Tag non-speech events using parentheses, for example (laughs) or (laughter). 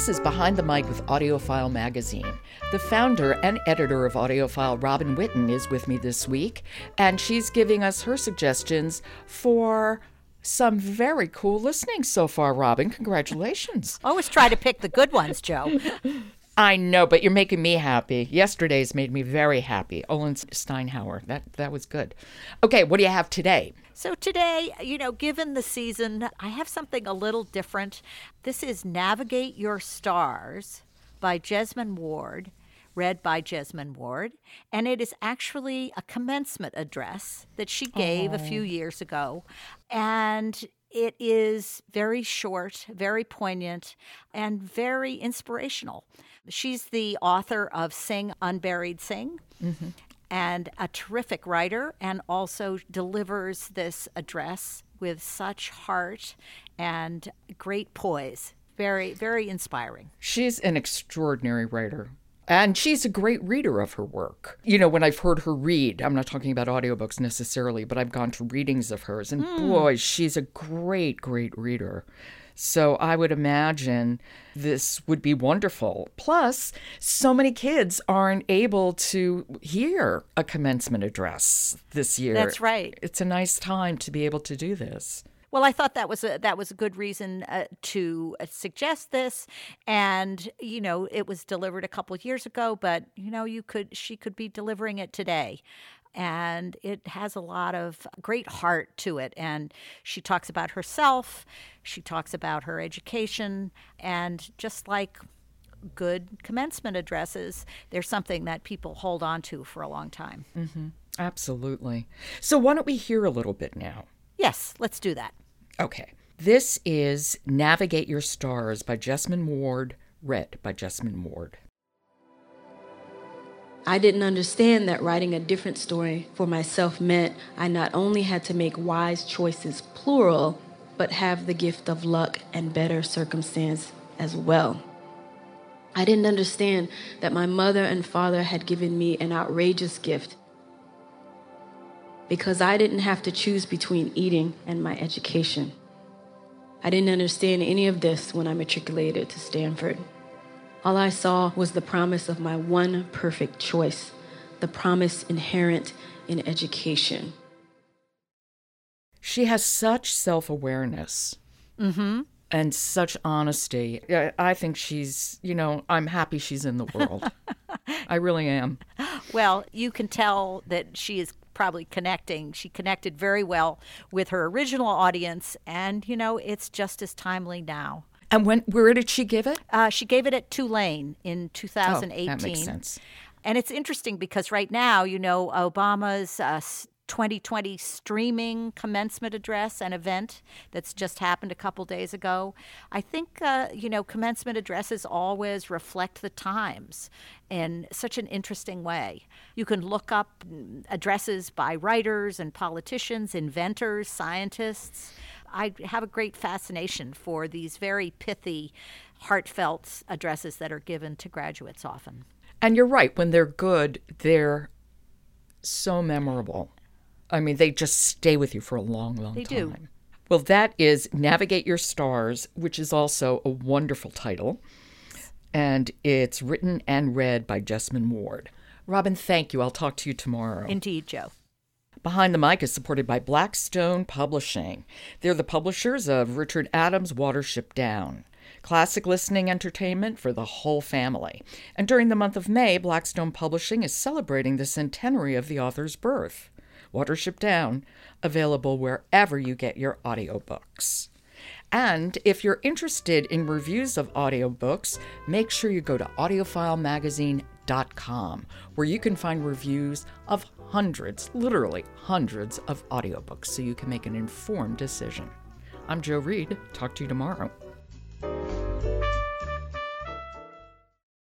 This is Behind the Mic with AudioFile Magazine. The founder and editor of AudioFile, Robin Whitten, is with me this week, and she's giving us her suggestions for some very cool listening so far, Robin. Congratulations. Always try to pick the good ones, Jo. (laughs) I know, but you're making me happy. Yesterday's made me very happy. Olen Steinhauer. That that was good. Okay, what do you have today? So today, you know, given the season, I have something a little different. This is Navigate Your Stars by Jesmyn Ward, read by Jesmyn Ward, and it is actually a commencement address that she gave a oh. few years ago. And it is very short, very poignant, and very inspirational. She's the author of Sing Unburied Sing. Mm-hmm. And a terrific writer, and also delivers this address with such heart and great poise. Very, very inspiring. She's an extraordinary writer. And she's a great reader of her work. You know, when I've heard her read, I'm not talking about audiobooks necessarily, but I've gone to readings of hers, and hmm. boy, she's a great, great reader. So I would imagine this would be wonderful. Plus, so many kids aren't able to hear a commencement address this year. That's right. It's a nice time to be able to do this. Well, I thought that was a that was a good reason uh, to uh, suggest this, and you know, it was delivered a couple of years ago, but you know, you could she could be delivering it today. And it has a lot of great heart to it. And she talks about herself, she talks about her education, and just like good commencement addresses, there's something that people hold on to for a long time. Absolutely. So, why don't we hear a little bit now? Yes, let's do that. Okay. This is Navigate Your Stars by Jesmyn Ward, read by Jesmyn Ward. I didn't understand that writing a different story for myself meant I not only had to make wise choices, plural, but have the gift of luck and better circumstance as well. I didn't understand that my mother and father had given me an outrageous gift because I didn't have to choose between eating and my education. I didn't understand any of this when I matriculated to Stanford. All I saw was the promise of my one perfect choice, the promise inherent in education. She has such self awareness Mm-hmm. and such honesty. I- I think she's, you know, I'm happy she's in the world. (laughs) I really am. Well, you can tell that she is probably connecting. She connected very well with her original audience, and you know, it's just as timely now. And when where did she give it? Uh, she gave it at Tulane in Oh, 2018. that makes sense. And it's interesting because right now, you know, Obama's uh, 2020 streaming commencement address, and event that's just happened a couple days ago. I think, uh, you know, commencement addresses always reflect the times in such an interesting way. You can look up addresses by writers and politicians, inventors, scientists. I have a great fascination for these very pithy, heartfelt addresses that are given to graduates often. And you're right, when they're good, they're so memorable. I mean, they just stay with you for a long, long They time. do. Well, that is Navigate Your Stars, which is also a wonderful title. And it's written and read by Jesmyn Ward. Robin, thank you. I'll talk to you tomorrow. Indeed, Jo. Behind the Mic is supported by Blackstone Publishing. They're the publishers of Richard Adams' Watership Down, classic listening entertainment for the whole family. And during the month of May, Blackstone Publishing is celebrating the centenary of the author's birth. Watership Down, available wherever you get your audiobooks. And if you're interested in reviews of audiobooks, make sure you go to audiofilemagazine.com, where you can find reviews of hundreds, literally hundreds of audiobooks, so you can make an informed decision. I'm Jo Reed. Talk to you tomorrow.